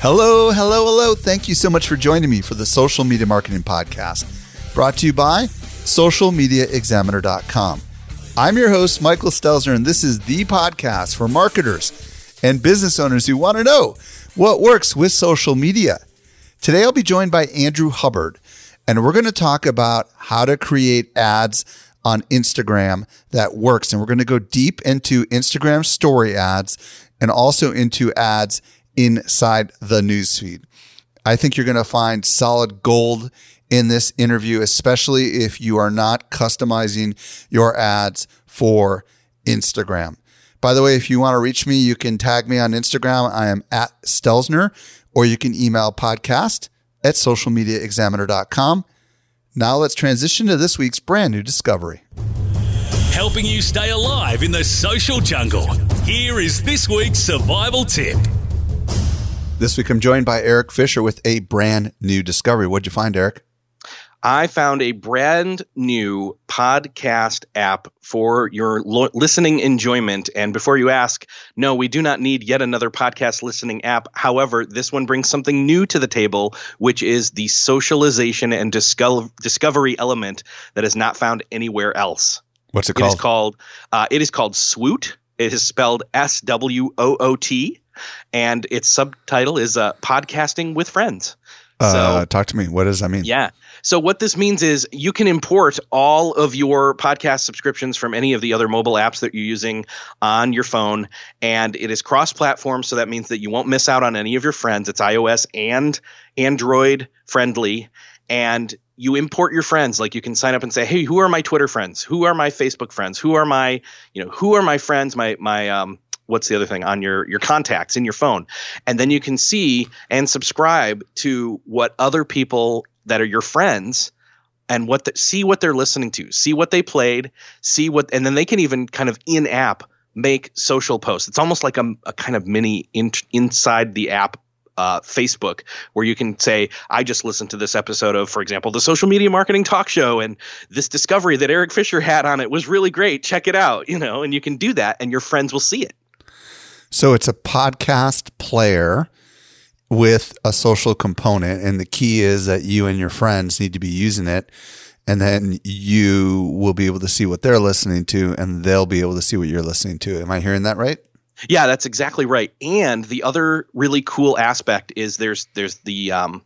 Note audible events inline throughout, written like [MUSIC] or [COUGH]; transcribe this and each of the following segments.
Hello, hello, hello. Thank you so much for joining me for the Social Media Marketing Podcast, brought to you by socialmediaexaminer.com. I'm your host, Michael Stelzner, and this is the podcast for marketers and business owners who want to know what works with social media. Today, I'll be joined by Andrew Hubbard and we're going to talk about how to create ads on Instagram that works. And we're going to go deep into Instagram story ads and also into ads inside the newsfeed. I think you're going to find solid gold in this interview, especially if you are not customizing your ads for Instagram. By the way, if you want to reach me, you can tag me on Instagram. I am at Stelzner, or you can email podcast at socialmediaexaminer.com. Now let's transition to this week's brand new discovery. Helping you stay alive in the social jungle. Here is this week's survival tip. This week I'm joined by Eric Fisher with a brand new discovery. What'd you find, Eric? I found a brand new podcast app for your lo- listening enjoyment. And before you ask, no, we do not need yet another podcast listening app. However, this one brings something new to the table, which is the socialization and disco- discovery element that is not found anywhere else. What's it called? It is called. Uh, it is called Swoot. It is spelled S W O O T, and its subtitle is uh, "Podcasting with Friends." Uh, so, talk to me. What does that mean? Yeah. So what this means is you can import all of your podcast subscriptions from any of the other mobile apps that you're using on your phone, and it is cross-platform. So that means that you won't miss out on any of your friends. It's iOS and Android friendly, and you import your friends like you can sign up and say hey who are my twitter friends who are my facebook friends who are my you know who are my friends my my um what's the other thing on your your contacts in your phone and then you can see and subscribe to what other people that are your friends and what the, see what they're listening to see what they played see what and then they can even kind of in app make social posts it's almost like a, a kind of mini in, inside the app uh, Facebook, where you can say, I just listened to this episode of, for example, the social media marketing talk show, and this discovery that Eric Fisher had on it was really great. Check it out, you know, and you can do that, and your friends will see it. So it's a podcast player with a social component. And the key is that you and your friends need to be using it. And then you will be able to see what they're listening to and they'll be able to see what you're listening to. Am I hearing that right? Yeah, that's exactly right. And the other really cool aspect is there's there's the um,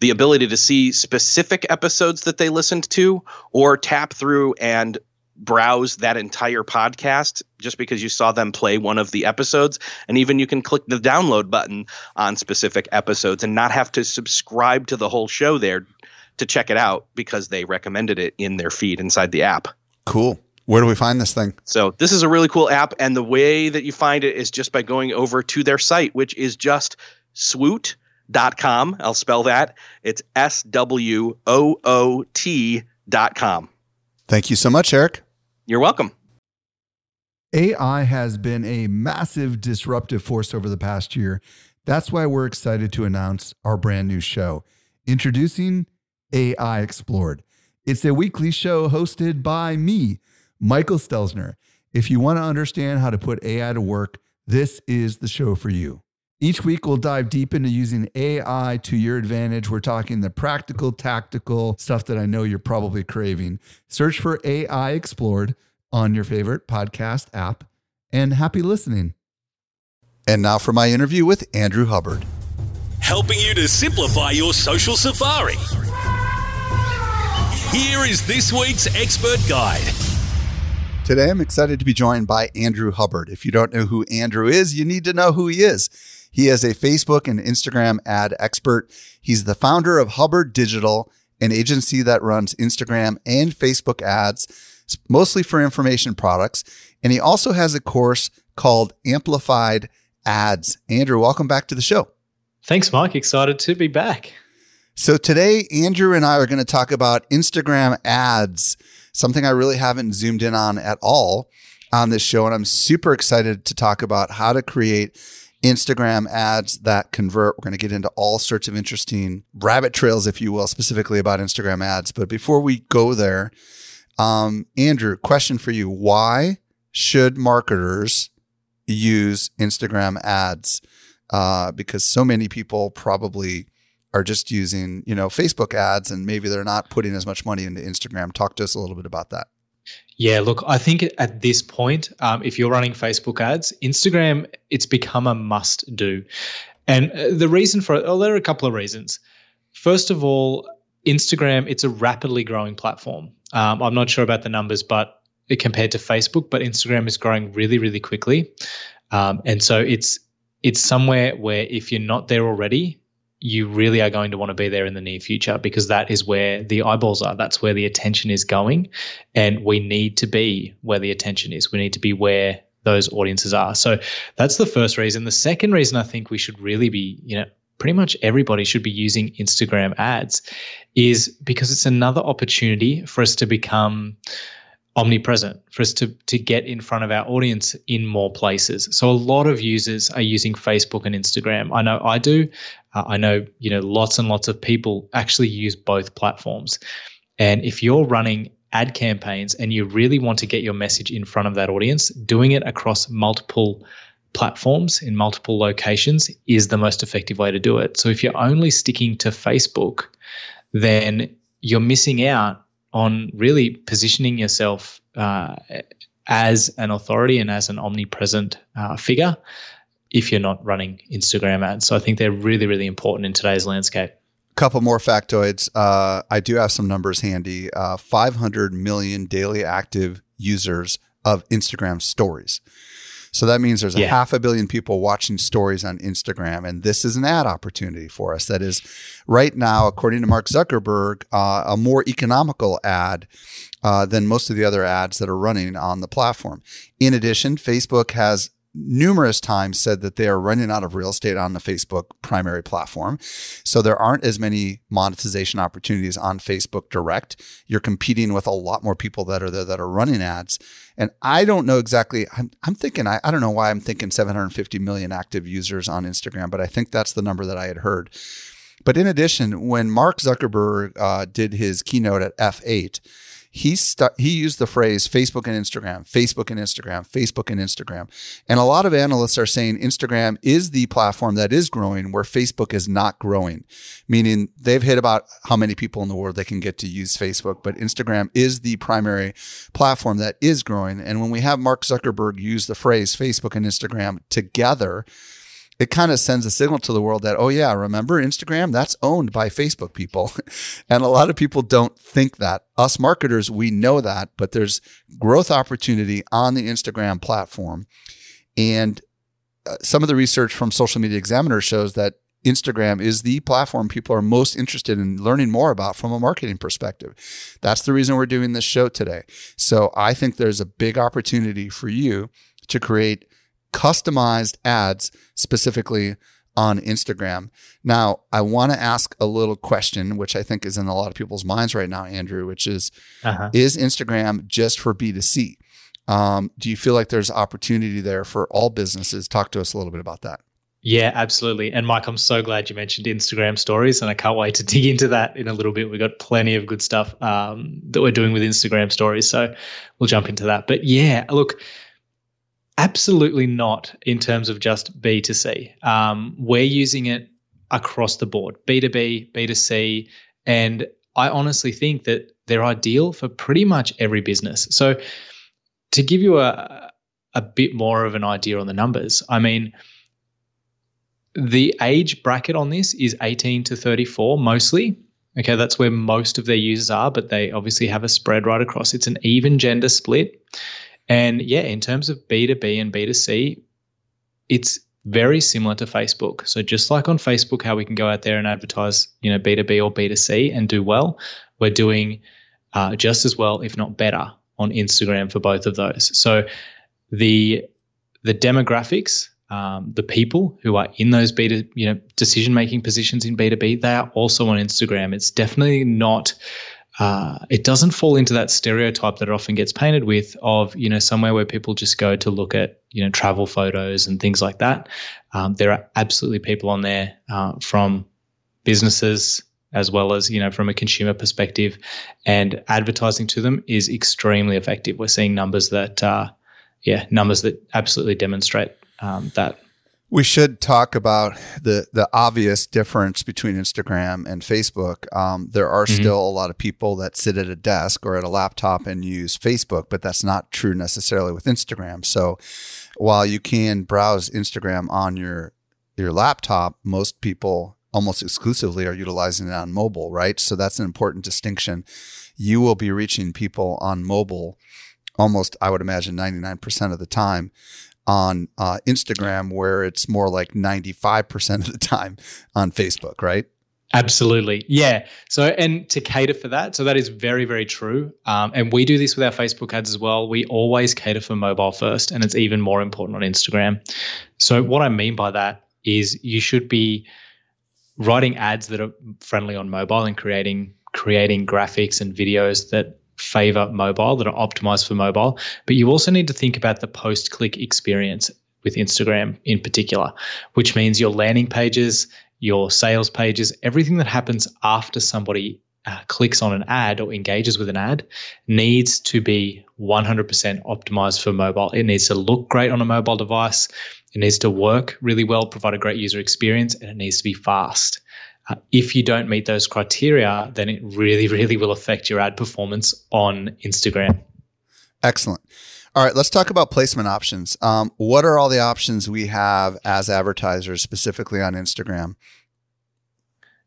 the ability to see specific episodes that they listened to or tap through and browse that entire podcast just because you saw them play one of the episodes. And even you can click the download button on specific episodes and not have to subscribe to the whole show there to check it out because they recommended it in their feed inside the app. Cool. Where do we find this thing? So, this is a really cool app. And the way that you find it is just by going over to their site, which is just swoot.com. I'll spell that. It's S W O O T.com. Thank you so much, Eric. You're welcome. AI has been a massive disruptive force over the past year. That's why we're excited to announce our brand new show, Introducing AI Explored. It's a weekly show hosted by me, Michael Stelzner. If you want to understand how to put AI to work, this is the show for you. Each week, we'll dive deep into using AI to your advantage. We're talking the practical, tactical stuff that I know you're probably craving. Search for AI Explored on your favorite podcast app, and happy listening. And now for my interview with Andrew Hubbard. Helping you to simplify your social safari. Here is this week's expert guide. Today, I'm excited to be joined by Andrew Hubbard. If you don't know who Andrew is, you need to know who he is. He is a Facebook and Instagram ad expert. He's the founder of Hubbard Digital, an agency that runs Instagram and Facebook ads, mostly for information products. And he also has a course called Amplified Ads. Andrew, welcome back to the show. Thanks, Mike. Excited to be back. So today, Andrew and I are going to talk about Instagram ads, something I really haven't zoomed in on at all on this show. And I'm super excited to talk about how to create Instagram ads that convert. We're going to get into all sorts of interesting rabbit trails, if you will, specifically about Instagram ads. But before we go there, um, Andrew, question for you. Why should marketers use Instagram ads? Uh, because so many people probably are just using, you know, Facebook ads and maybe they're not putting as much money into Instagram. Talk to us a little bit about that. Yeah, look, I think at this point, um, if you're running Facebook ads, Instagram, it's become a must do. And uh, the reason for it, well, there are a couple of reasons. First of all, Instagram, it's a rapidly growing platform. Um, I'm not sure about the numbers, but compared to Facebook, but Instagram is growing really, really quickly. Um, and so it's it's somewhere where if you're not there already, you really are going to want to be there in the near future because that is where the eyeballs are. That's where the attention is going. And we need to be where the attention is. We need to be where those audiences are. So that's the first reason. The second reason I think we should really be, you know, pretty much everybody should be using Instagram ads is because it's another opportunity for us to become omnipresent for us to to get in front of our audience in more places. So a lot of users are using Facebook and Instagram. I know I do. Uh, I know you know lots and lots of people actually use both platforms. And if you're running ad campaigns and you really want to get your message in front of that audience, doing it across multiple platforms in multiple locations is the most effective way to do it. So if you're only sticking to Facebook, then you're missing out on really positioning yourself uh, as an authority and as an omnipresent uh, figure if you're not running Instagram ads. So I think they're really, really important in today's landscape. A couple more factoids. Uh, I do have some numbers handy. Uh, 500 million daily active users of Instagram stories. So that means there's a half a billion people watching stories on Instagram, and this is an ad opportunity for us. That is, right now, according to Mark Zuckerberg, uh, a more economical ad uh, than most of the other ads that are running on the platform. In addition, Facebook has numerous times said that they are running out of real estate on the Facebook primary platform. So there aren't as many monetization opportunities on Facebook direct. You're competing with a lot more people that are there that are running ads. And I don't know exactly, I'm, I'm thinking, I, I don't know why I'm thinking 750 million active users on Instagram, but I think that's the number that I had heard. But in addition, when Mark Zuckerberg uh, did his keynote at F8, he he used the phrase Facebook and Instagram, Facebook and Instagram, Facebook and Instagram. And a lot of analysts are saying Instagram is the platform that is growing where Facebook is not growing, meaning they've hit about how many people in the world they can get to use Facebook, but Instagram is the primary platform that is growing. And when we have Mark Zuckerberg use the phrase Facebook and Instagram together, it kind of sends a signal to the world that, oh, yeah, remember Instagram? That's owned by Facebook people. [LAUGHS] and a lot of people don't think that. Us marketers, we know that, but there's growth opportunity on the Instagram platform. And uh, some of the research from Social Media Examiner shows that Instagram is the platform people are most interested in learning more about from a marketing perspective. That's the reason we're doing this show today. So I think there's a big opportunity for you to create customized ads specifically on Instagram. Now, I want to ask a little question, which I think is in a lot of people's minds right now, Andrew, which is uh-huh. Is Instagram just for B2C? Um, do you feel like there's opportunity there for all businesses? Talk to us a little bit about that. Yeah, absolutely. And Mike, I'm so glad you mentioned Instagram stories, and I can't wait to [LAUGHS] dig into that in a little bit. We've got plenty of good stuff um, that we're doing with Instagram stories. So we'll jump into that. But yeah, look, Absolutely not in terms of just B2C. Um, we're using it across the board B2B, B2C. And I honestly think that they're ideal for pretty much every business. So, to give you a, a bit more of an idea on the numbers, I mean, the age bracket on this is 18 to 34 mostly. Okay, that's where most of their users are, but they obviously have a spread right across. It's an even gender split. And yeah, in terms of B2B and B2C, it's very similar to Facebook. So just like on Facebook, how we can go out there and advertise, you know, B2B or B2C and do well, we're doing uh, just as well, if not better, on Instagram for both of those. So the the demographics, um, the people who are in those B2, you know, decision making positions in B2B, they are also on Instagram. It's definitely not uh, it doesn't fall into that stereotype that it often gets painted with of you know somewhere where people just go to look at you know travel photos and things like that. Um, there are absolutely people on there uh, from businesses as well as you know from a consumer perspective, and advertising to them is extremely effective. We're seeing numbers that uh, yeah numbers that absolutely demonstrate um, that. We should talk about the the obvious difference between Instagram and Facebook. Um, there are mm-hmm. still a lot of people that sit at a desk or at a laptop and use Facebook, but that's not true necessarily with Instagram. So, while you can browse Instagram on your your laptop, most people almost exclusively are utilizing it on mobile, right? So that's an important distinction. You will be reaching people on mobile almost, I would imagine, 99% of the time on uh, Instagram, where it's more like 95% of the time on Facebook, right? Absolutely. Yeah. So, and to cater for that, so that is very, very true. Um, and we do this with our Facebook ads as well. We always cater for mobile first, and it's even more important on Instagram. So, what I mean by that is you should be writing ads that are friendly on mobile and creating creating graphics and videos that favor mobile, that are optimized for mobile. But you also need to think about the post click experience with Instagram in particular, which means your landing pages, your sales pages, everything that happens after somebody uh, clicks on an ad or engages with an ad needs to be 100% optimized for mobile. It needs to look great on a mobile device. It needs to work really well, provide a great user experience, and it needs to be fast. Uh, if you don't meet those criteria, then it really, really will affect your ad performance on Instagram. Excellent. All right, let's talk about placement options. Um, what are all the options we have as advertisers, specifically on Instagram?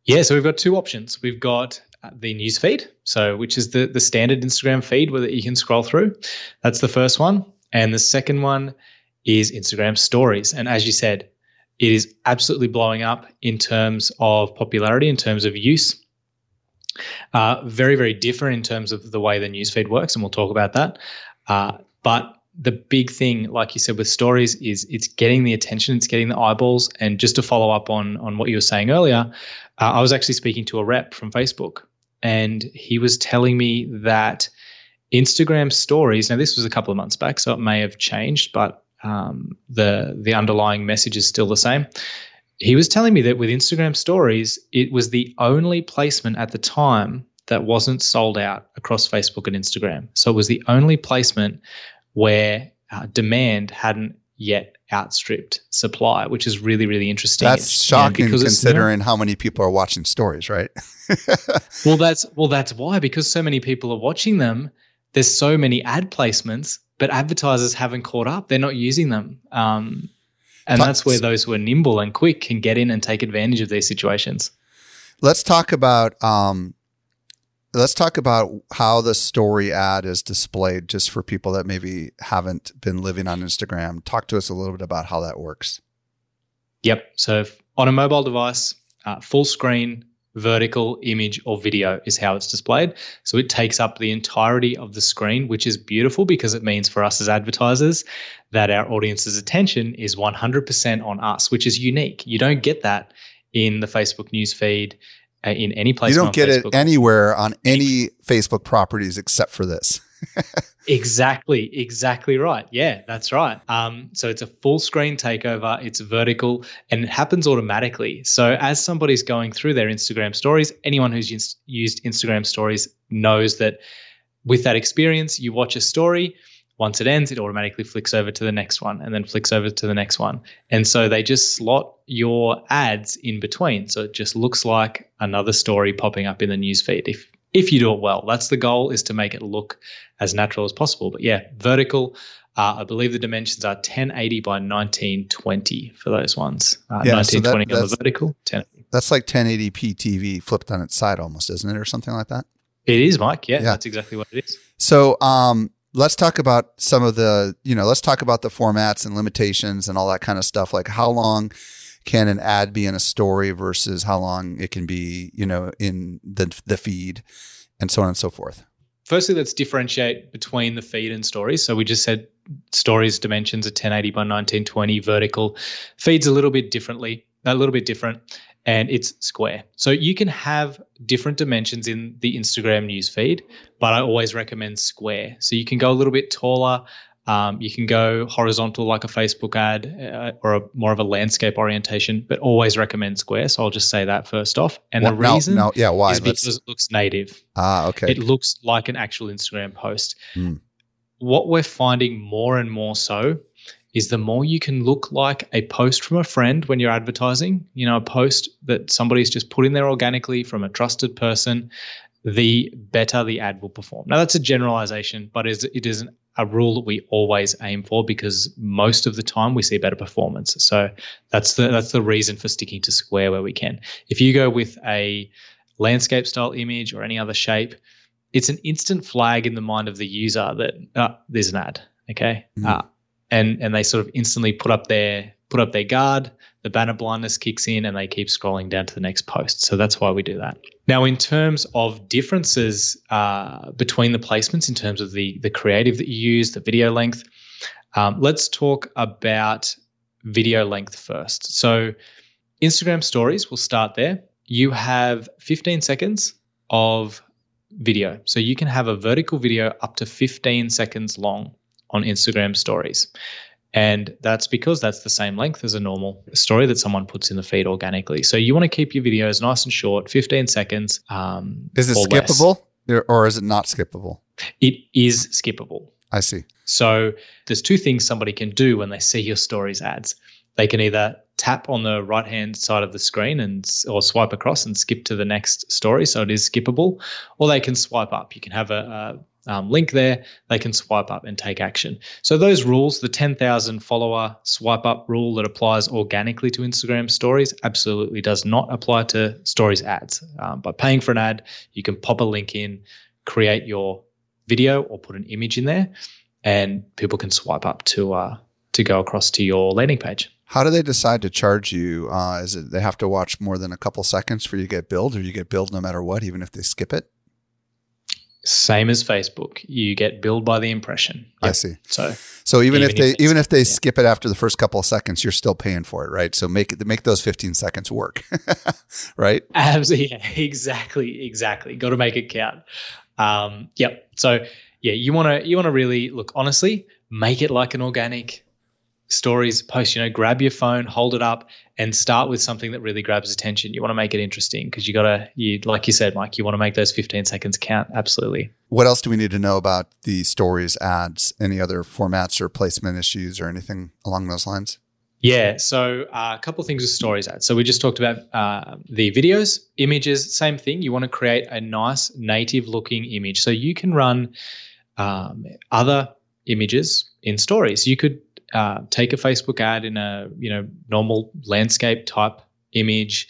Yeah, so we've got two options. We've got uh, the news feed, so which is the the standard Instagram feed where you can scroll through. That's the first one, and the second one is Instagram stories. And as you said, it is absolutely blowing up in terms of popularity, in terms of use. Uh, very, very different in terms of the way the newsfeed works, and we'll talk about that. Uh, but the big thing, like you said, with stories is it's getting the attention, it's getting the eyeballs. And just to follow up on on what you were saying earlier, uh, I was actually speaking to a rep from Facebook, and he was telling me that Instagram stories. Now, this was a couple of months back, so it may have changed, but um, the the underlying message is still the same. He was telling me that with Instagram Stories, it was the only placement at the time that wasn't sold out across Facebook and Instagram. So it was the only placement where uh, demand hadn't yet outstripped supply, which is really, really interesting. That's shocking considering how many people are watching stories, right? [LAUGHS] well, that's well, that's why because so many people are watching them. There's so many ad placements but advertisers haven't caught up. They're not using them. Um, and that's where those who are nimble and quick can get in and take advantage of these situations. Let's talk about um, let's talk about how the story ad is displayed just for people that maybe haven't been living on Instagram. Talk to us a little bit about how that works. Yep. So on a mobile device, uh, full screen, vertical image or video is how it's displayed. So it takes up the entirety of the screen, which is beautiful because it means for us as advertisers that our audience's attention is 100% on us, which is unique. You don't get that in the Facebook news feed. Uh, in any place, you don't get Facebook. it anywhere on any Facebook properties except for this. [LAUGHS] exactly, exactly right. Yeah, that's right. Um, so it's a full screen takeover, it's vertical, and it happens automatically. So as somebody's going through their Instagram stories, anyone who's used Instagram stories knows that with that experience, you watch a story. Once it ends, it automatically flicks over to the next one and then flicks over to the next one. And so they just slot your ads in between. So it just looks like another story popping up in the newsfeed. If if you do it well. That's the goal is to make it look as natural as possible. But yeah, vertical. Uh, I believe the dimensions are 1080 by 1920 for those ones. Uh, yeah, 1920 so that, on the vertical. 1080. That's like 1080p TV flipped on its side almost, isn't it, or something like that? It is, Mike. Yeah, yeah. that's exactly what it is. So, um, let's talk about some of the, you know, let's talk about the formats and limitations and all that kind of stuff. Like how long can an ad be in a story versus how long it can be, you know, in the the feed and so on and so forth. Firstly, let's differentiate between the feed and stories. So we just said stories dimensions are 1080 by 1920 vertical. Feeds a little bit differently, a little bit different and it's square. So you can have different dimensions in the Instagram news feed, but I always recommend square. So you can go a little bit taller. Um, you can go horizontal like a Facebook ad uh, or a, more of a landscape orientation, but always recommend square. So I'll just say that first off. And the reason, no, no, yeah, why? Is because Let's... it looks native. Ah, okay. It looks like an actual Instagram post. Mm. What we're finding more and more so is the more you can look like a post from a friend when you're advertising, you know, a post that somebody's just put in there organically from a trusted person, the better the ad will perform. Now, that's a generalization, but it is a rule that we always aim for because most of the time we see better performance. So that's the that's the reason for sticking to square where we can. If you go with a landscape style image or any other shape, it's an instant flag in the mind of the user that uh, there's an ad. Okay, mm. uh, and and they sort of instantly put up their put up their guard. The banner blindness kicks in, and they keep scrolling down to the next post. So that's why we do that. Now, in terms of differences uh, between the placements, in terms of the the creative that you use, the video length, um, let's talk about video length first. So, Instagram Stories, we'll start there. You have 15 seconds of video. So you can have a vertical video up to 15 seconds long on Instagram stories. And that's because that's the same length as a normal story that someone puts in the feed organically. So you want to keep your videos nice and short, 15 seconds. Um, is it skippable less. or is it not skippable? It is skippable. I see. So there's two things somebody can do when they see your stories ads. They can either tap on the right hand side of the screen and or swipe across and skip to the next story, so it is skippable, or they can swipe up. You can have a, a um, link there, they can swipe up and take action. So, those rules, the 10,000 follower swipe up rule that applies organically to Instagram stories, absolutely does not apply to stories ads. Um, by paying for an ad, you can pop a link in, create your video, or put an image in there, and people can swipe up to, uh, to go across to your landing page. How do they decide to charge you? Uh, is it they have to watch more than a couple seconds for you to get billed, or you get billed no matter what, even if they skip it? Same as Facebook, you get billed by the impression. Yep. I see. So, so even, even if they, even if they yeah. skip it after the first couple of seconds, you're still paying for it, right? So make it make those 15 seconds work, [LAUGHS] right? Absolutely, [LAUGHS] yeah, exactly, exactly. Got to make it count. Um, yep. So yeah, you want to you want to really look honestly, make it like an organic stories post you know grab your phone hold it up and start with something that really grabs attention you want to make it interesting because you gotta you like you said mike you want to make those 15 seconds count absolutely what else do we need to know about the stories ads any other formats or placement issues or anything along those lines yeah, so uh, a couple of things with stories ads. So we just talked about uh, the videos, images, same thing. You want to create a nice native looking image. So you can run um, other images in stories. You could uh, take a Facebook ad in a you know normal landscape type image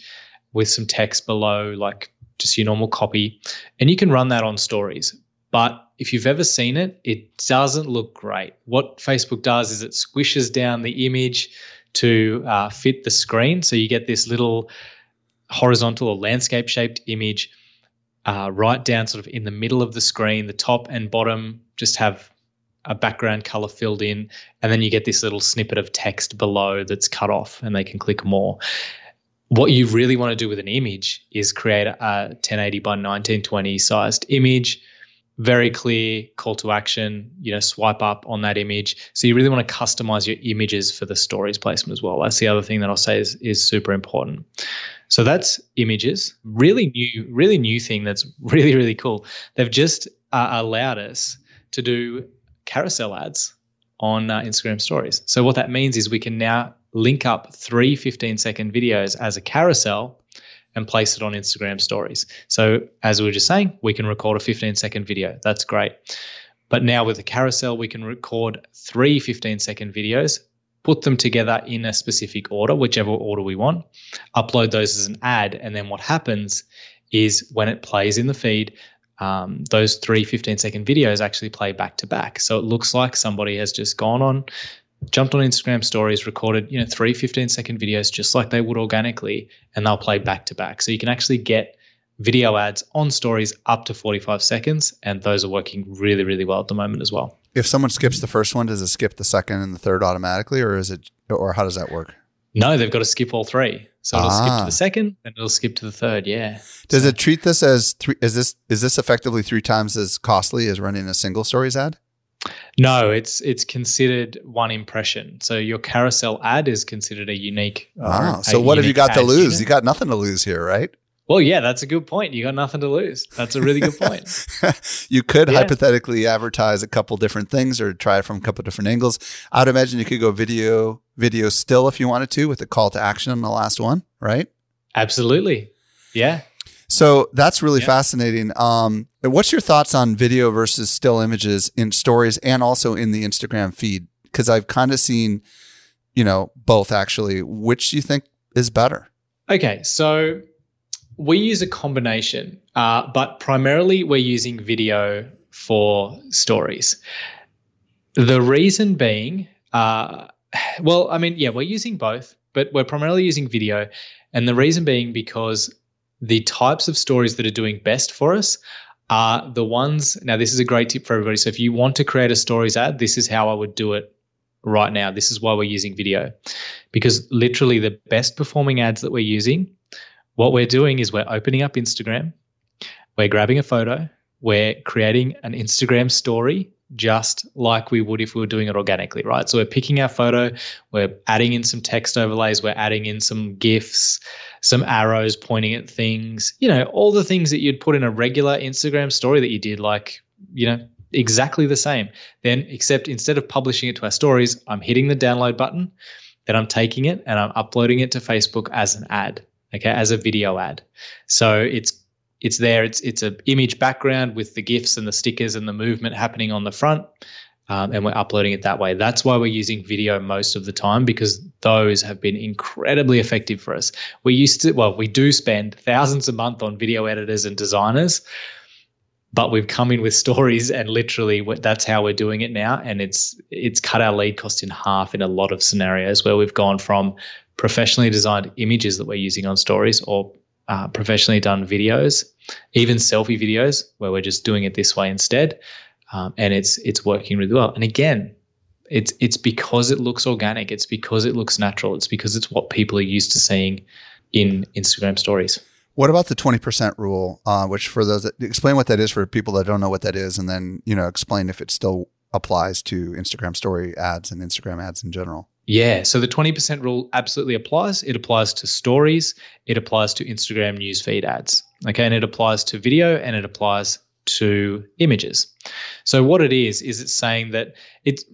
with some text below, like just your normal copy, and you can run that on stories. But if you've ever seen it, it doesn't look great. What Facebook does is it squishes down the image to uh, fit the screen, so you get this little horizontal or landscape shaped image uh, right down sort of in the middle of the screen. The top and bottom just have a background color filled in, and then you get this little snippet of text below that's cut off, and they can click more. What you really want to do with an image is create a 1080 by 1920 sized image, very clear call to action. You know, swipe up on that image. So you really want to customize your images for the stories placement as well. That's the other thing that I'll say is is super important. So that's images. Really new, really new thing that's [LAUGHS] really really cool. They've just uh, allowed us to do carousel ads on uh, Instagram stories. So what that means is we can now link up three 15 second videos as a carousel and place it on Instagram stories. So as we were just saying, we can record a 15 second video. That's great. But now with the carousel, we can record three 15 second videos, put them together in a specific order, whichever order we want, upload those as an ad. And then what happens is when it plays in the feed, um, those three 15 second videos actually play back to back. So it looks like somebody has just gone on, jumped on Instagram stories, recorded, you know, three 15 second videos just like they would organically, and they'll play back to back. So you can actually get video ads on stories up to 45 seconds, and those are working really, really well at the moment as well. If someone skips the first one, does it skip the second and the third automatically, or is it, or how does that work? No, they've got to skip all three. So it'll skip to Ah. the second, and it'll skip to the third. Yeah. Does So- it treat this as three? Is this is this effectively three times as costly as running a single stories ad? No, it's it's considered one impression. So your carousel ad is considered a unique. Wow. a So what have you got to lose? unit. You got nothing to lose here, right? Well, yeah, that's a good point. You got nothing to lose. That's a really good point. [LAUGHS] you could Yeah. hypothetically advertise a couple different things or try it from a couple different angles. I'd imagine you could go video, video still if you wanted to with a call to action on the last one, right? Absolutely. Yeah. So that's really Yeah. fascinating. Um, what's your thoughts on video versus still images in stories and also in the Instagram feed? Because I've kind of seen, you know, both actually. Which do you think is better? Okay. So we use a combination, uh, but primarily we're using video for stories. The reason being, uh, well, I mean, yeah, we're using both, but we're primarily using video. And the reason being because the types of stories that are doing best for us are the ones. Now, this is a great tip for everybody. So, if you want to create a stories ad, this is how I would do it right now. This is why we're using video because literally the best performing ads that we're using, what we're doing is we're opening up Instagram, we're grabbing a photo, we're creating an Instagram story just like we would if we were doing it organically, right? So we're picking our photo, we're adding in some text overlays, we're adding in some GIFs, some arrows pointing at things, you know, all the things that you'd put in a regular Instagram story that you did, like, you know, exactly the same. Then, except instead of publishing it to our stories, I'm hitting the download button, then I'm taking it and I'm uploading it to Facebook as an ad, okay, as a video ad. So it's it's there. It's it's a image background with the gifs and the stickers and the movement happening on the front, um, and we're uploading it that way. That's why we're using video most of the time because those have been incredibly effective for us. We used to, well, we do spend thousands a month on video editors and designers, but we've come in with [LAUGHS] stories and literally that's how we're doing it now, and it's it's cut our lead cost in half in a lot of scenarios where we've gone from professionally designed images that we're using on stories or uh, professionally done videos, even selfie videos where we're just doing it this way instead, um, and it's it's working really well. And again, it's it's because it looks organic. It's because it looks natural. It's because it's what people are used to seeing in Instagram stories. What about the 20% rule, uh, which for those that explain what that is for people that don't know what that is, and then, you know, explain if it still applies to Instagram story ads and Instagram ads in general. Yeah, so the 20% rule absolutely applies. It applies to stories, it applies to Instagram newsfeed ads. Okay, and it applies to video and it applies to images. So what it is is it's saying that it's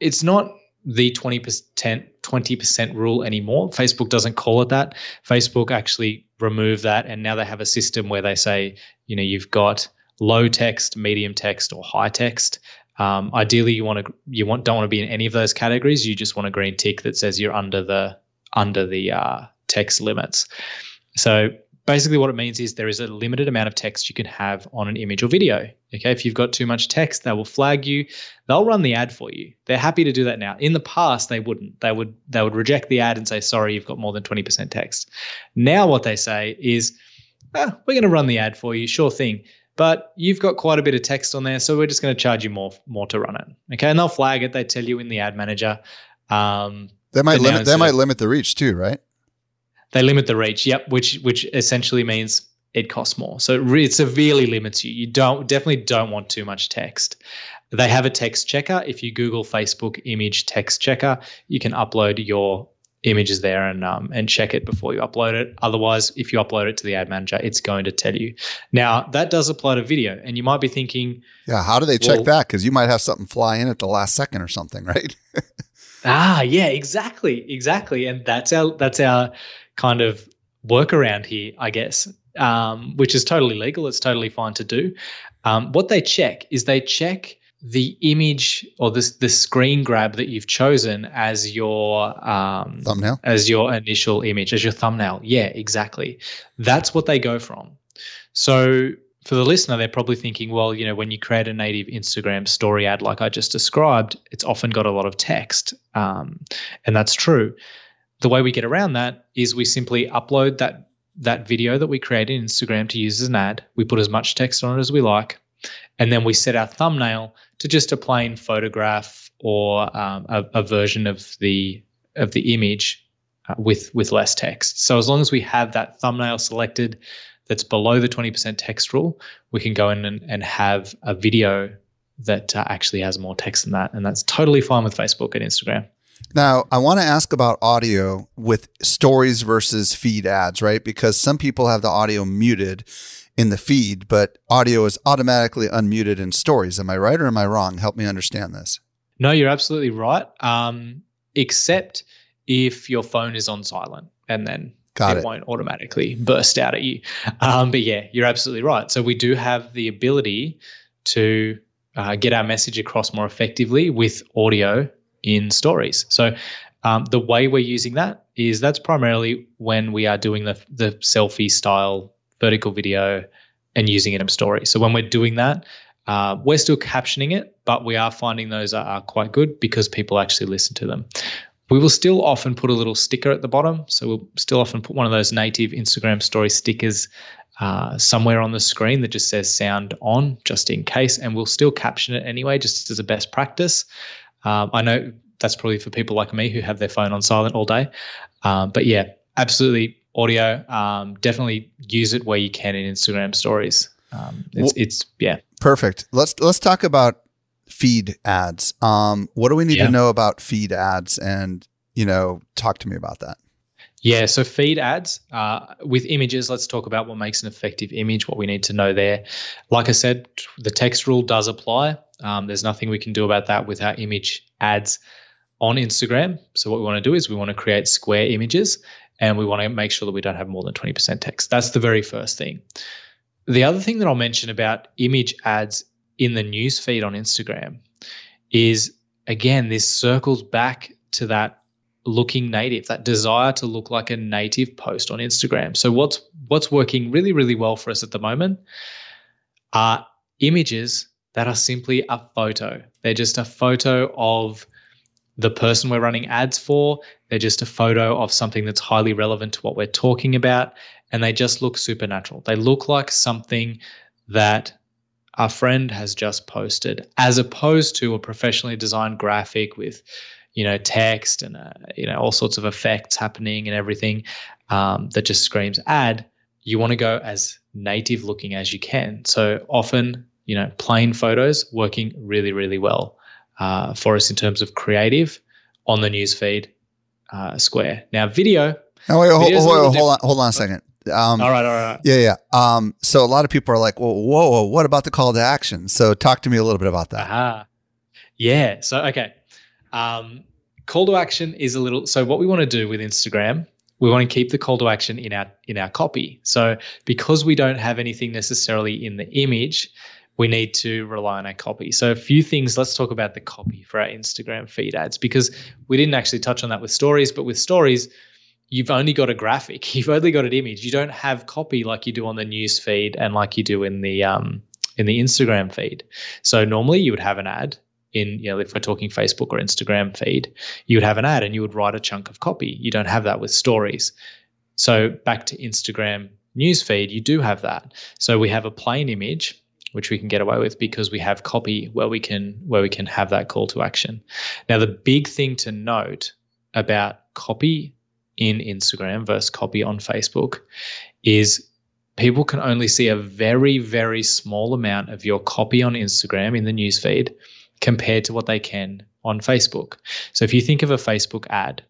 it's not the 20% 20% rule anymore. Facebook doesn't call it that. Facebook actually removed that and now they have a system where they say, you know, you've got low text, medium text or high text. Um, ideally, you want to you want don't want to be in any of those categories. You just want a green tick that says you're under the under the uh, text limits. So basically, what it means is there is a limited amount of text you can have on an image or video. Okay, if you've got too much text, they will flag you. They'll run the ad for you. They're happy to do that now. In the past, they wouldn't. They would they would reject the ad and say, "Sorry, you've got more than twenty percent text." Now, what they say is, ah, "We're going to run the ad for you. Sure thing." But you've got quite a bit of text on there, so we're just going to charge you more more to run it. Okay, and they'll flag it. They tell you in the ad manager. Um, They might limit. They might limit the reach too, right? they limit the reach. Yep, which which essentially means it costs more. So it, re- it severely limits you. You don't definitely don't want too much text. They have a text checker. If you Google Facebook image text checker, you can upload your images there and um, and check it before you upload it. Otherwise, if you upload it to the ad manager, it's going to tell you. Now that does apply to video, and you might be thinking, Yeah. How do they check Well- that? Because you might have something fly in at the last second or something, right? [LAUGHS] Ah, yeah, exactly, exactly, and that's our that's our kind of workaround here, I guess, um, which is totally legal. It's totally fine to do. Um, what they check is they check the image or this the screen grab that you've chosen as your um, Thumbnail. as your initial image, as your thumbnail. Yeah, exactly. That's what they go from. So for the listener, they're probably thinking, well, you know, when you create a native Instagram story ad like I just described, it's often got a lot of text. Um, and that's true. The way we get around that is we simply upload that that video that we create in Instagram to use as an ad. We put as much text on it as we like, and then we set our thumbnail to just a plain photograph or um, a, a, version of the of the image uh, with with less text. So as long as we have that thumbnail selected that's below the 20% text rule, we can go in and, and have a video that uh, actually has more text than that. And that's totally fine with Facebook and Instagram. Now, I want to ask about audio with stories versus feed ads, right? Because some people have the audio muted in the feed, but audio is automatically unmuted in stories. Am I right or am I wrong? Help me understand this. No, you're absolutely right. Um, except if your phone is on silent and then Got it, it. won't automatically burst out at you. Um, but yeah, you're absolutely right. So we do have the ability to uh, get our message across more effectively with audio in stories. So um, the way we're using that is that's primarily when we are doing the the selfie style vertical video and using it in story. So when we're doing that, uh, we're still captioning it, but we are finding those are, are, quite good because people actually listen to them. We will still often put a little sticker at the bottom. So we'll still often put one of those native Instagram story stickers uh, somewhere on the screen that just says sound on, just in case. And we'll still caption it anyway, just as a best practice. Um, I know that's probably for people like me who have their phone on silent all day. Um, but yeah, absolutely audio. Um, definitely use it where you can in Instagram stories. Um, it's, well, it's, yeah. Perfect. Let's let's talk about feed ads. Um, what do we need yeah. to know about feed ads? And you know, talk to me about that. Yeah, so feed ads uh, with images. Let's talk about what makes an effective image. What we need to know there. Like I said, the text rule does apply. Um, there's nothing we can do about that with our image ads on Instagram. So what we want to do is we want to create square images, and we want to make sure that we don't have more than 20% text. That's the very first thing. The other thing that I'll mention about image ads in the news feed on Instagram is again, this circles back to that looking native, that desire to look like a native post on Instagram. So what's what's working really, really well for us at the moment are images that are simply a photo. They're just a photo of the person we're running ads for. They're just a photo of something that's highly relevant to what we're talking about. And they just look supernatural. They look like something that our friend has just posted, as opposed to a professionally designed graphic with, you know, text and uh, you know all sorts of effects happening and everything um, that just screams ad. You want to go as native looking as you can. So often, you know, plain photos working really, really well uh, for us in terms of creative on the newsfeed uh, square. Now, video. Oh, wait, hold, hold, hold on, hold on a second. Um, all right, all right. Yeah, yeah. Um, so a lot of people are like, well, whoa, whoa, what about the call to action? So talk to me a little bit about that. Uh-huh. Yeah. So, okay. Um, call to action is a little, so what we want to do with Instagram, we want to keep the call to action in our, in our copy. So because we don't have anything necessarily in the image, we need to rely on our copy. So, a few things. Let's talk about the copy for our Instagram feed ads because we didn't actually touch on that with stories, but with stories, you've only got a graphic, [LAUGHS] you've only got an image. You don't have copy like you do on the news feed and like you do in the um, in the Instagram feed. So normally you would have an ad in you know if we're talking Facebook or Instagram feed, you would have an ad and you would write a chunk of copy. You don't have that with stories. So back to Instagram news feed, you do have that. So we have a plain image which we can get away with because we have copy where we can where we can have that call to action. Now the big thing to note about copy in Instagram versus copy on Facebook is people can only see a very, very small amount of your copy on Instagram in the newsfeed compared to what they can on Facebook. So if you think of a Facebook ad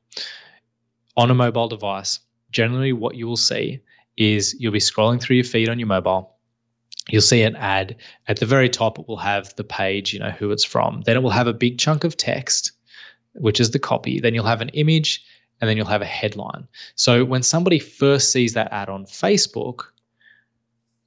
on a mobile device, generally what you will see is you'll be scrolling through your feed on your mobile. You'll see an ad at the very top. It will have the page, you know, who it's from. Then it will have a big chunk of text, which is the copy. Then you'll have an image and then you'll have a headline. So when somebody first sees that ad on Facebook,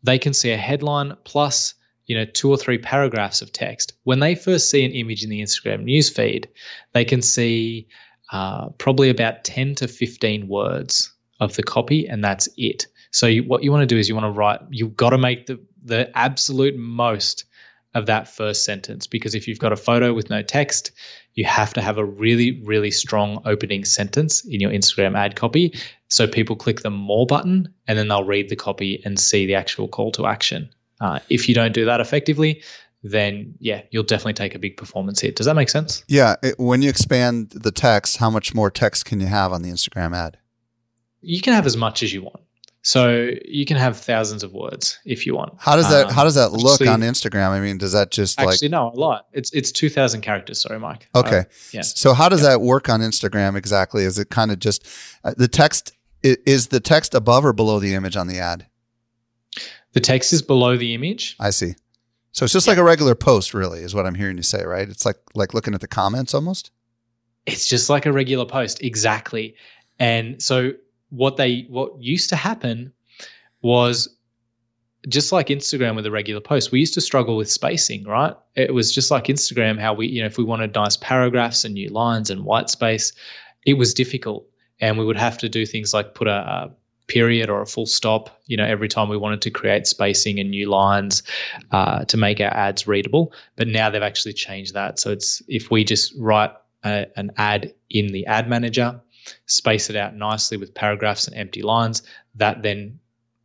they can see a headline plus you know two or three paragraphs of text. When they first see an image in the Instagram newsfeed, they can see uh, probably about 10 to 15 words of the copy, and that's it. So you, what you want to do is you want to write. You've got to make the the absolute most of that first sentence because if you've got a photo with no text, you have to have a really, really strong opening sentence in your Instagram ad copy. So people click the more button and then they'll read the copy and see the actual call to action. Uh, if you don't do that effectively, then yeah, you'll definitely take a big performance hit. Does that make sense? Yeah. It, when you expand the text, how much more text can you have on the Instagram ad? You can have as much as you want. So you can have thousands of words if you want. How does that um, How does that look actually, on Instagram? I mean, does that just actually like no a lot? It's it's two thousand characters. Sorry, Mike. Okay. Uh, yeah. So how does yeah. that work on Instagram exactly? Is it kind of just uh, the text? Is the text above or below the image on the ad? The text is below the image. I see. So it's just yeah. like a regular post, really, is what I'm hearing you say, right? It's like like looking at the comments almost. It's just like a regular post, exactly. And so what they what used to happen was just like Instagram with a regular post, we used to struggle with spacing, right? It was just like Instagram, how we, you know, if we wanted nice paragraphs and new lines and white space, it was difficult. And we would have to do things like put a, a period or a full stop, you know, every time we wanted to create spacing and new lines uh, to make our ads readable. But now they've actually changed that. So it's if we just write a, an ad in the ad manager, space it out nicely with paragraphs and empty lines, that then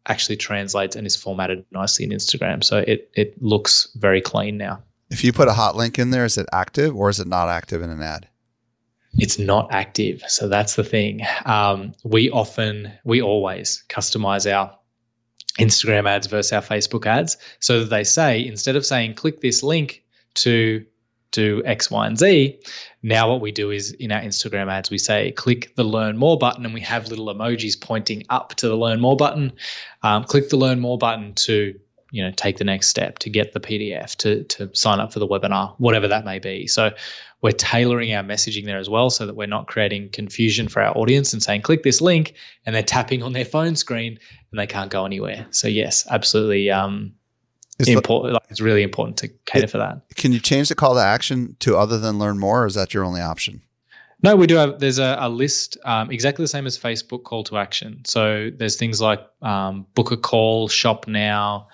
actually translates and is formatted nicely in Instagram. So it it looks very clean now. If you put a hot link in there, is it active or is it not active in an ad? It's not active. So that's the thing. Um, we often, we always customize our Instagram ads versus our Facebook ads so that they say, instead of saying, click this link to do X, Y, and Z. Now, what we do is in our Instagram ads, we say, click the learn more button, and we have little emojis pointing up to the learn more button. Um, click the learn more button to you know take the next step to get the pdf to to sign up for the webinar whatever that may be so we're tailoring our messaging there as well so that we're not creating confusion for our audience and saying click this link and they're tapping on their phone screen and they can't go anywhere so yes absolutely um, is important. like it's really important to cater it, for that. Can you change the call to action to other than learn more, or is that your only option? No, we do have. There's a, a list um, exactly the same as Facebook call to action. So there's things like um, book a call, shop now,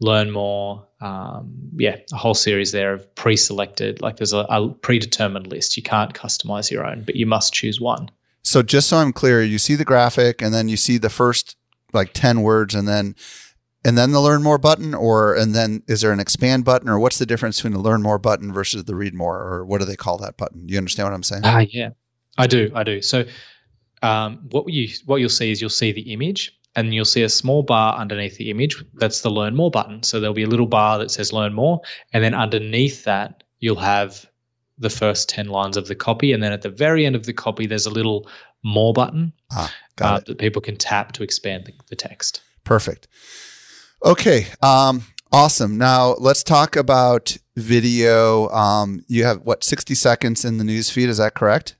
learn more. Um, yeah, a whole series there of pre-selected. Like there's a, a predetermined list. You can't customize your own, but you must choose one. So just so I'm clear, you see the graphic, and then you see the first like ten words, and then and then the learn more button or and then is there an expand button or what's the difference between the learn more button versus the read more or what do they call that button? Do you understand what i'm saying? Ah uh, yeah. I do i do. So um, what you what you'll see is you'll see the image and you'll see a small bar underneath the image. That's the learn more button. So there'll be a little bar that says learn more and then underneath that you'll have the first 10 lines of the copy and then at the very end of the copy there's a little more button ah, uh, that people can tap to expand the, the text. Perfect Okay. Um, awesome. Now let's talk about video. Um, you have what, 60 seconds in the news feed. Is that correct?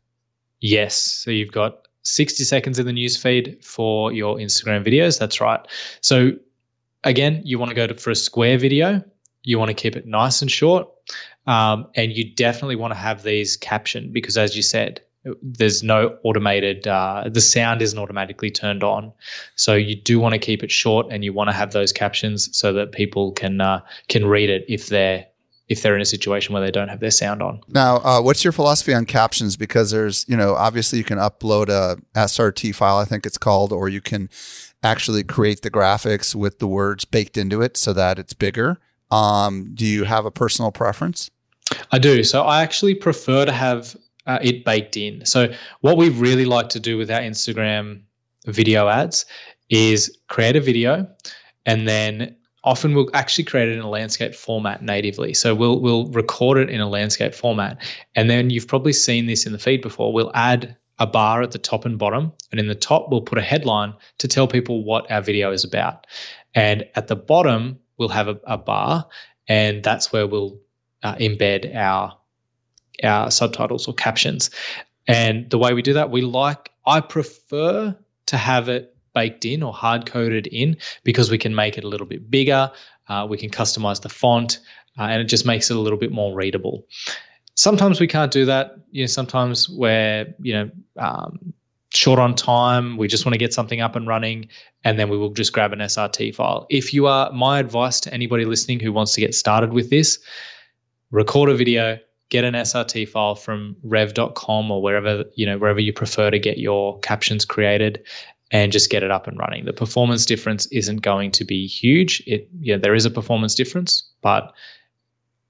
Yes. So you've got 60 seconds in the news feed for your Instagram videos. That's right. So again, you want to go to, for a square video. You want to keep it nice and short. Um, and you definitely want to have these captioned because, as you said, there's no automated uh, the sound isn't automatically turned on. So you do want to keep it short and you want to have those captions so that people can uh, can read it if they're if they're in a situation where they don't have their sound on. Now uh, what's your philosophy on captions? Because there's you know obviously you can upload a srt file i think it's called or you can actually create the graphics with the words baked into it so that it's bigger. Um, do you have a personal preference? I do. So I actually prefer to have uh, it baked in. So what we really like to do with our Instagram video ads is create a video and then often we'll actually create it in a landscape format natively. So we'll we'll record it in a landscape format. And then you've probably seen this in the feed before. We'll add a bar at the top and bottom. And in the top, we'll put a headline to tell people what our video is about. And at the bottom, we'll have a, a bar, and that's where we'll uh, embed our our subtitles or captions. And the way we do that, we like, I prefer to have it baked in or hard coded in because we can make it a little bit bigger. Uh, we can customize the font uh, and it just makes it a little bit more readable. Sometimes we can't do that. You know, sometimes we're you know, um, short on time. We just want to get something up and running, and then we will just grab an SRT file. If you are, my advice to anybody listening who wants to get started with this, record a video, get an SRT file from rev.com or wherever, you know, wherever you prefer to get your captions created and just get it up and running. The performance difference isn't going to be huge. It yeah, there is a performance difference, but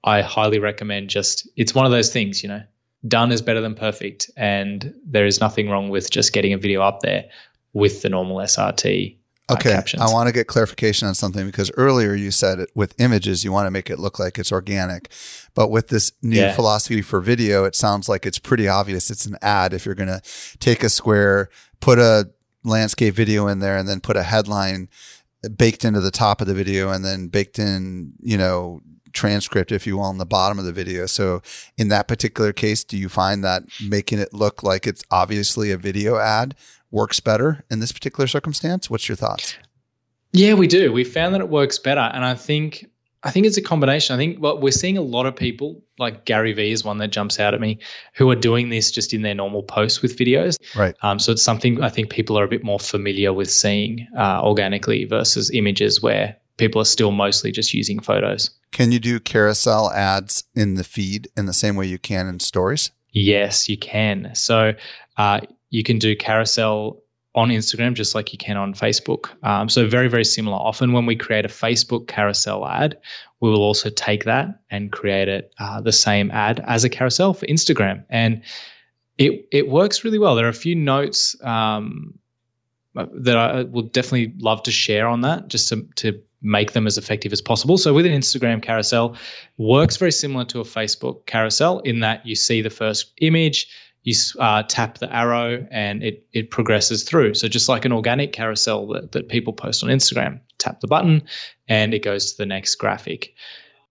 I highly recommend just it's one of those things, you know, done is better than perfect. And there is nothing wrong with just getting a video up there with the normal SRT. Okay, captions. I want to get clarification on something because earlier you said it, with images you want to make it look like it's organic, but with this new yeah. philosophy for video, it sounds like it's pretty obvious it's an ad. If you're going to take a square, put a landscape video in there, and then put a headline baked into the top of the video, and then baked in, you know, transcript, if you will, on the bottom of the video. So in that particular case, do you find that making it look like it's obviously a video ad works better in this particular circumstance? What's your thoughts? Yeah, we do. We found that it works better. And I think I think it's a combination. I think well, we're seeing a lot of people, like Gary Vee is one that jumps out at me, who are doing this just in their normal posts with videos. Right. Um, so it's something I think people are a bit more familiar with seeing uh, organically versus images where people are still mostly just using photos. Can you do carousel ads in the feed in the same way you can in stories? Yes, you can. So uh, you can do carousel on Instagram just like you can on Facebook. Um, so very, very similar. Often when we create a Facebook carousel ad, we will also take that and create it uh, the same ad as a carousel for Instagram. And it it works really well. There are a few notes um, that I would definitely love to share on that, just to to make them as effective as possible. So with an Instagram carousel, works very similar to a Facebook carousel in that you see the first image, you uh, tap the arrow, and it it progresses through. So just like an organic carousel that, that people post on Instagram, tap the button, and it goes to the next graphic.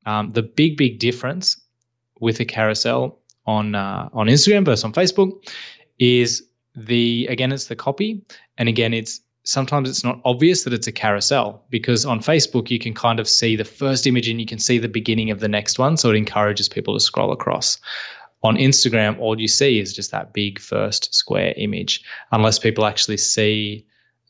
Um, the big big difference with a carousel on uh, on Instagram versus on Facebook is the again it's the copy, and again it's sometimes it's not obvious that it's a carousel because on Facebook you can kind of see the first image and you can see the beginning of the next one. So it encourages people to scroll across. On Instagram, all you see is just that big first square image, unless people actually see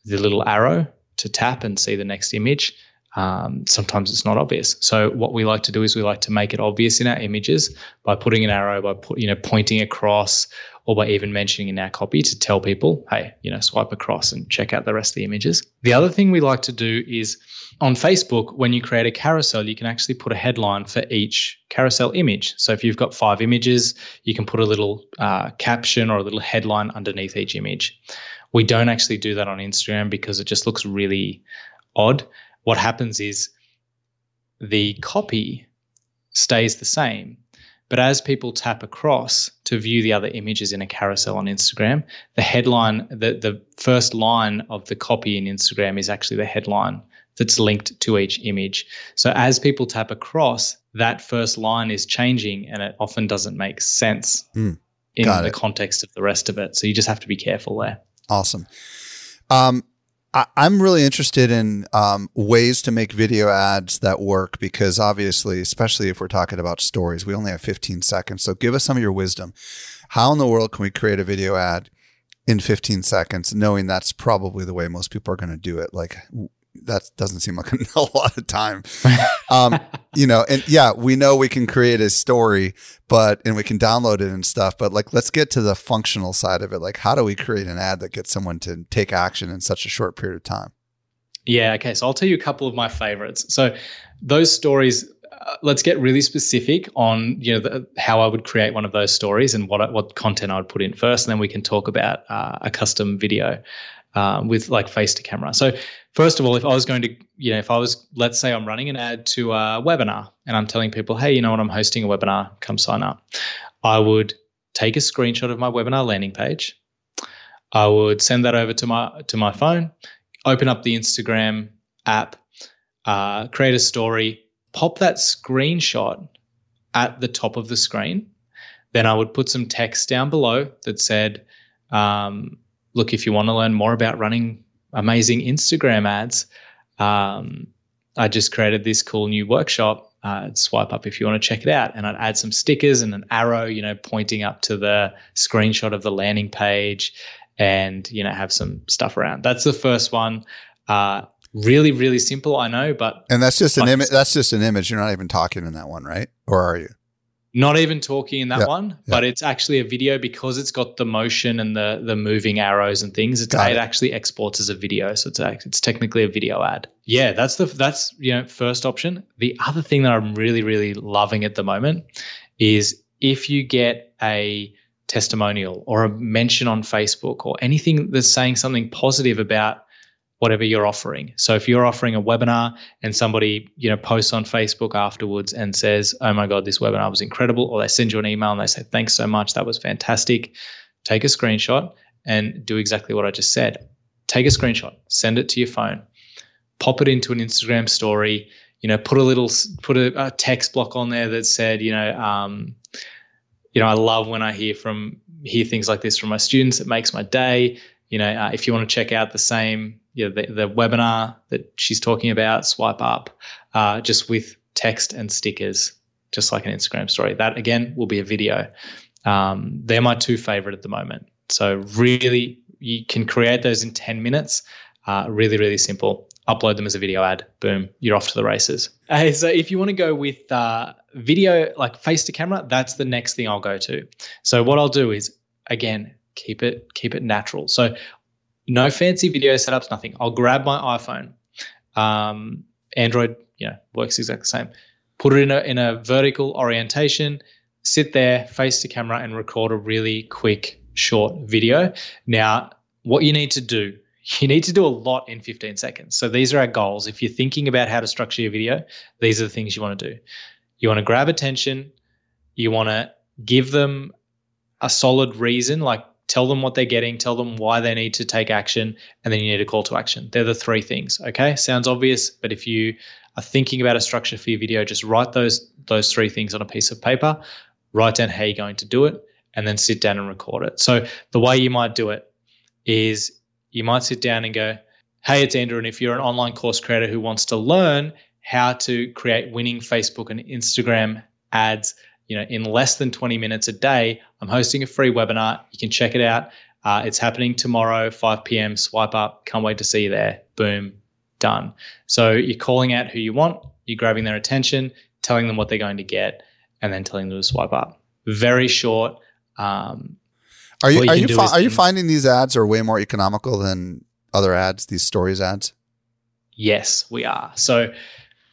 the little arrow to tap and see the next image. Um, sometimes it's not obvious. So what we like to do is we like to make it obvious in our images by putting an arrow, by put, you know pointing across, or by even mentioning in our copy to tell people, hey, you know, swipe across and check out the rest of the images. The other thing we like to do is on Facebook, when you create a carousel, you can actually put a headline for each carousel image. So if you've got five images, you can put a little uh, caption or a little headline underneath each image. We don't actually do that on Instagram because it just looks really odd. What happens is the copy stays the same, but as people tap across to view the other images in a carousel on Instagram, the headline, the, the first line of the copy in Instagram is actually the headline that's linked to each image. So as people tap across, that first line is changing and it often doesn't make sense mm, in the it. context of the rest of it. So you just have to be careful there. Awesome. Um, I, am really interested in um, ways to make video ads that work because obviously, especially if we're talking about stories, we only have 15 seconds. So give us some of your wisdom. How in the world can we create a video ad in 15 seconds, knowing that's probably the way most people are going to do it? Like, that doesn't seem like [LAUGHS] a lot of time. [LAUGHS] Um, you know, and yeah, we know we can create a story, but and we can download it and stuff. But like, let's get to the functional side of it. Like, how do we create an ad that gets someone to take action in such a short period of time? Yeah. Okay. So I'll tell you a couple of my favorites. So those stories. Uh, let's get really specific on you know the, how I would create one of those stories and what what content I would put in first, and then we can talk about uh, a custom video um, with like face to camera. So first of all, if I was going to, you know, if I was, let's say I'm running an ad to a webinar and I'm telling people, hey, you know what, I'm hosting a webinar, come sign up. I would take a screenshot of my webinar landing page. I would send that over to my to my phone, open up the Instagram app, uh, create a story, pop that screenshot at the top of the screen. Then I would put some text down below that said, um, look, if you want to learn more about running amazing Instagram ads, um, I just created this cool new workshop. Uh, swipe up if you want to check it out. And I'd add some stickers and an arrow, you know, pointing up to the screenshot of the landing page. and you know have some stuff around. That's the first one. Uh, really, really simple, I know, but And that's just an image. That's just an image. You're not even talking in that one, right? Or are you? Not even talking in that Yeah, one, but it's actually a video because it's got the motion and the the moving arrows and things. It's, it it. actually exports as a video, so it's it's technically a video ad. Yeah, that's the that's you know first option. The other thing that I'm really really loving at the moment is if you get a testimonial or a mention on Facebook or anything that's saying something positive about whatever you're offering. So if you're offering a webinar and somebody, you know, posts on Facebook afterwards and says, "Oh my god, this webinar was incredible," or they send you an email and they say, "Thanks so much, that was fantastic." Take a screenshot and do exactly what I just said. Take a screenshot, send it to your phone, pop it into an Instagram story, you know, put a little put a, a text block on there that said, you know, um, you know, I love when I hear from hear things like this from my students. It makes my day. You know, uh, if you want to check out the same, you know, the, the webinar that she's talking about, swipe up, uh, just with text and stickers, just like an Instagram story. That again will be a video. Um, they're my two favorite at the moment. So really, you can create those in ten minutes. Uh, really, really simple. Upload them as a video ad. Boom, you're off to the races. Uh, so if you want to go with uh, video, like face to camera, that's the next thing I'll go to. So what I'll do is again keep it keep it natural. So no fancy video setups, nothing. I'll grab my iPhone. Um, Android, you know, works exactly the same. Put it in a in a vertical orientation. Sit there, face the camera, and record a really quick, short video. Now, what you need to do, [LAUGHS] you need to do a lot in 15 seconds. So these are our goals. If you're thinking about how to structure your video, these are the things you want to do. You want to grab attention. You want to give them a solid reason, like tell them what they're getting, tell them why they need to take action, and then you need a call to action. They're the three things. Okay, sounds obvious, but if you are thinking about a structure for your video, just write those those three things on a piece of paper, write down how you're going to do it, and then sit down and record it. So the way you might do it is you might sit down and go, "Hey, it's Andrew, and if you're an online course creator who wants to learn how to create winning Facebook and Instagram ads." You know, in less than 20 minutes a day, I'm hosting a free webinar. You can check it out. Uh, it's happening tomorrow, 5 p.m. Swipe up. Can't wait to see you there. Boom, done. So you're calling out who you want, you're grabbing their attention, telling them what they're going to get, and then telling them to swipe up. Very short. Um, Are you you are you fi- are you finding these ads are way more economical than other ads? These stories ads. Yes, we are. So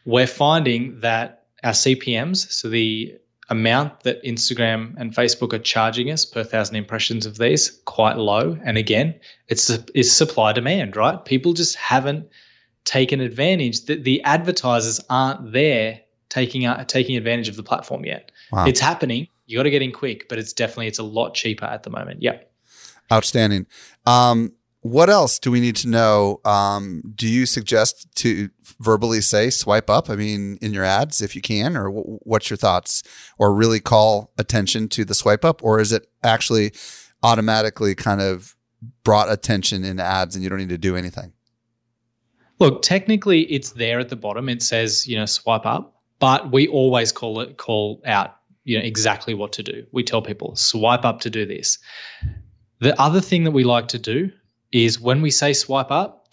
we're finding that our CPMs, so the amount that Instagram and Facebook are charging us per thousand impressions of these, quite low. And again, it's it's supply demand, right? People just haven't taken advantage. The, the advertisers aren't there taking uh, taking advantage of the platform yet. Wow. It's happening. You got to get in quick, but it's definitely it's a lot cheaper at the moment. Yep. Outstanding. Um, what else do we need to know? Um, do you suggest to verbally say swipe up? I mean, in your ads, if you can, or w- what's your thoughts? Or really call attention to the swipe up, or is it actually automatically kind of brought attention in ads and you don't need to do anything? Look, technically, it's there at the bottom. It says, you know, swipe up, but we always call it call out, you know, exactly what to do. We tell people swipe up to do this. The other thing that we like to do is when we say swipe up,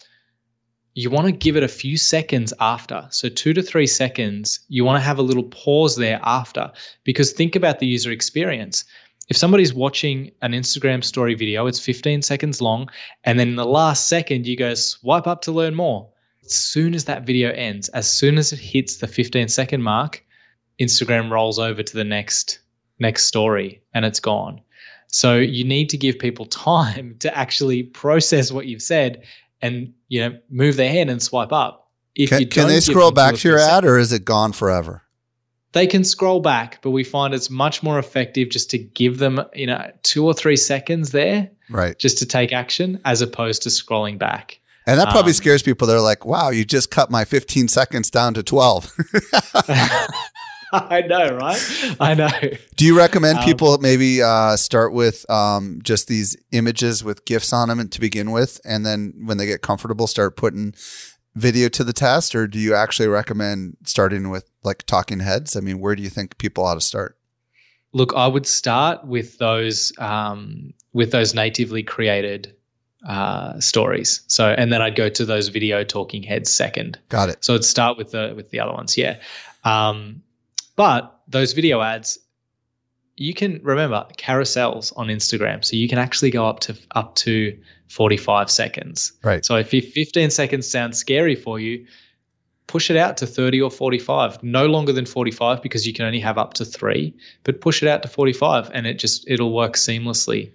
you want to give it a few seconds after. So, two to three seconds, you want to have a little pause there after because think about the user experience. If somebody's watching an Instagram story video, it's 15 seconds long, and then in the last second, you go swipe up to learn more. As soon as that video ends, as soon as it hits the 15 second mark, Instagram rolls over to the next next story and it's gone. So you need to give people [LAUGHS] time to actually process what you've said and you know move their hand and swipe up. If Can, you can they scroll back to your ad, or is it gone forever? they can scroll back, but we find it's much more effective just to give them, you know, two or three seconds there Right. just to take action as opposed to scrolling back. And that probably Um, scares people. They're like, wow, you just cut my 15 seconds down to 12. [LAUGHS] [LAUGHS] [LAUGHS] I know, right? I know. Do you recommend Um, people maybe uh, start with um, just these images with GIFs on them to begin with? And then when they get comfortable, start putting video to the test? Or do you actually recommend starting with like talking heads? I mean, where do you think people ought to start? Look, I would start with those um, with those natively created uh, stories. So, and then I'd go to those video talking heads second. Got it. So I'd start with the with the other ones, yeah. Um, but those video ads, you can remember carousels on Instagram, so you can actually go up to up to forty five seconds. Right. So if fifteen seconds sounds scary for you, push it out to 30 or 45 no longer than 45 because you can only have up to three but push it out to 45 and it just it'll work seamlessly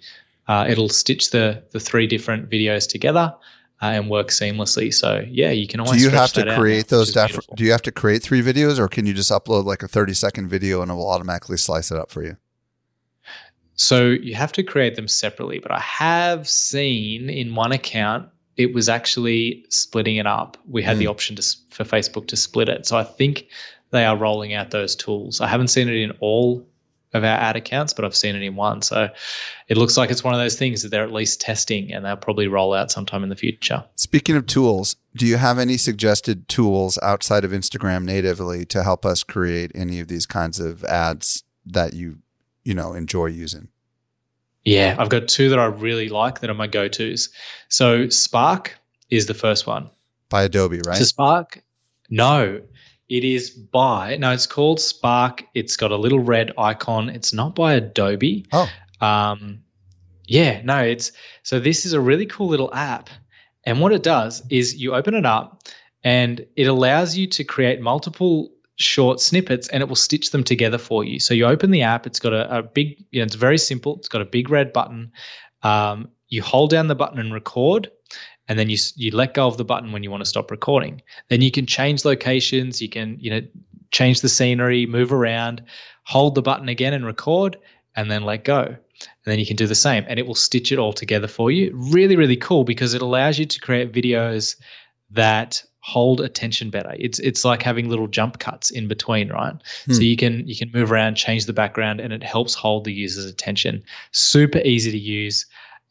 uh, it'll stitch the the three different videos together uh, and work seamlessly so yeah you can always do you have to out, create those def- do you have to create three videos or can you just upload like a 30 second video and it will automatically slice it up for you so you have to create them separately but i have seen in one account it was actually splitting it up. We had Mm. the option to, for Facebook to split it. So I think they are rolling out those tools. I haven't seen it in all of our ad accounts, but I've seen it in one. So it looks like it's one of those things that they're at least testing and they'll probably roll out sometime in the future. Speaking of tools, do you have any suggested tools outside of Instagram natively to help us create any of these kinds of ads that you, you know, enjoy using? Yeah, I've got two that I really like that are my go tos. So Spark is the first one. By Adobe, right? So Spark, no, it is by, no, it's called Spark. It's got a little red icon. It's not by Adobe. Oh. Um, yeah, no, it's, so this is a really cool little app. And what it does is you open it up and it allows you to create multiple short snippets and it will stitch them together for you. So you open the app, it's got a, a big, you know, it's very simple. It's got a big red button. Um, you hold down the button and record, and then you you let go of the button when you want to stop recording. Then you can change locations. You can you know change the scenery, move around, hold the button again and record, and then let go. And then you can do the same, and it will stitch it all together for you. Really, really cool because it allows you to create videos that hold attention better. It's it's like having little jump cuts in between, right? Hmm. So you can you can move around, change the background, and it helps hold the user's attention. Super easy to use.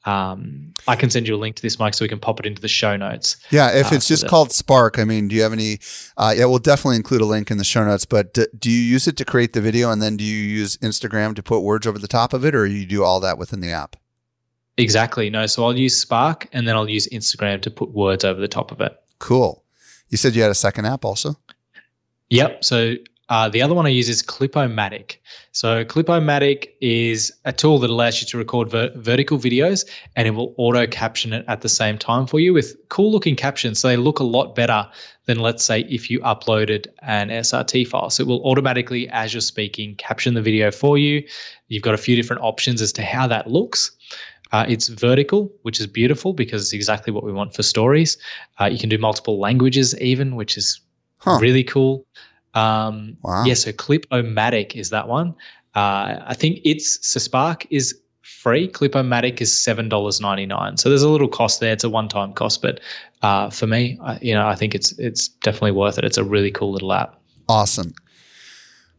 Um, I can send you a link to this, Mike, so we can pop it into the show notes. Yeah, if Uh, it's just that- called Spark, I mean, do you have any? Uh, yeah, we'll definitely include a link in the show notes. But d- do you use it to create the video, and then do you use Instagram to put words over the top of it, or you do all that within the app? Exactly. No, so I'll use Spark and then I'll use Instagram to put words over the top of it. Cool. You said you had a second app also. Yep. So uh, the other one I use is Clipomatic. So Clipomatic is a tool that allows you to record ver- vertical videos and it will auto caption it at the same time for you with cool looking captions. So they look a lot better than, let's say, if you uploaded an SRT file. So it will automatically, as you're speaking, caption the video for you. You've got a few different options as to how that looks. Uh, it's vertical, which is beautiful because it's exactly what we want for stories. Uh, you can do multiple languages, even, which is Huh. really cool. Um, Wow. Yeah, so Clip-O-Matic is that one. Uh, I think it's so Spark is free. Clip-O-Matic is seven dollars ninety nine. So there's a little cost there. It's a one time cost, but uh, for me, I, you know, I think it's it's definitely worth it. It's a really cool little app. Awesome.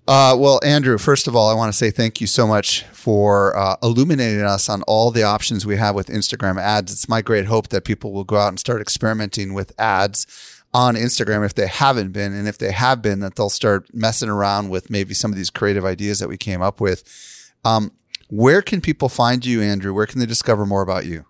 Uh, well, Andrew, first of all, I want to say thank you so much for uh, illuminating us on all the options we have with Instagram ads. It's my great hope that people will go out and start experimenting with ads on Instagram if they haven't been. And if they have been, that they'll start messing around with maybe some of these creative ideas that we came up with. Um, where can people find you, Andrew? Where can they discover more about you?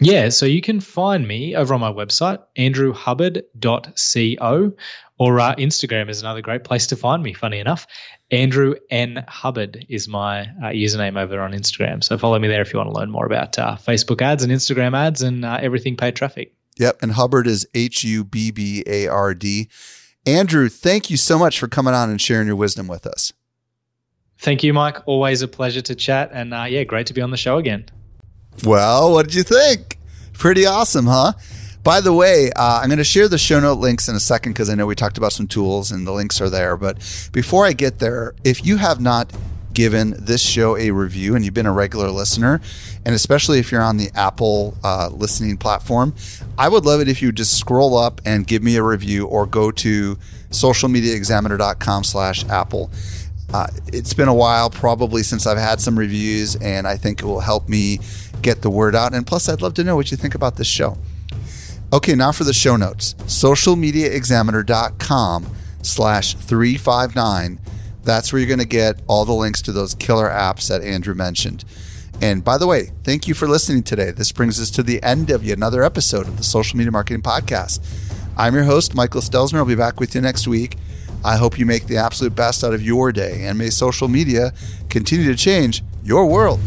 Yeah, so you can find me over on my website, andrewhubbard.co, or uh, Instagram is another great place to find me, funny enough. Andrew N. Hubbard is my uh, username over on Instagram. So follow me there if you want to learn more about uh, Facebook ads and Instagram ads and uh, everything paid traffic. Yep. And Hubbard is H U B B A R D. Andrew, thank you so much for coming on and sharing your wisdom with us. Thank you, Mike. Always a pleasure to chat. And uh, yeah, great to be on the show again. Well, what did you think? Pretty awesome, huh? By the way, uh, I'm going to share the show note links in a second because I know we talked about some tools and the links are there. But before I get there, if you have not given this show a review and you've been a regular listener, and especially if you're on the Apple uh, listening platform, I would love it if you just scroll up and give me a review or go to socialmediaexaminer.com slash Apple. Uh, it's been a while, probably since I've had some reviews, and I think it will help me get the word out. And plus, I'd love to know what you think about this show. Okay, now for the show notes. Socialmediaexaminer.com slash 359. That's where you're going to get all the links to those killer apps that Andrew mentioned. And by the way, thank you for listening today. This brings us to the end of yet another episode of the Social Media Marketing Podcast. I'm your host, Michael Stelzner. I'll be back with you next week. I hope you make the absolute best out of your day and may social media continue to change your world.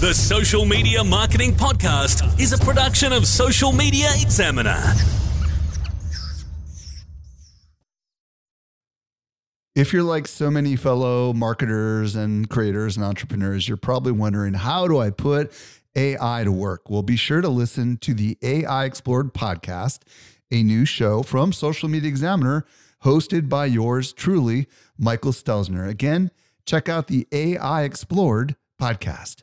The Social Media Marketing Podcast is a production of Social Media Examiner. If you're like so many fellow marketers and creators and entrepreneurs, you're probably wondering how do I put AI to work? Well, be sure to listen to the AI Explored podcast, a new show from Social Media Examiner, hosted by yours truly, Michael Stelzner. Again, check out the AI Explored podcast.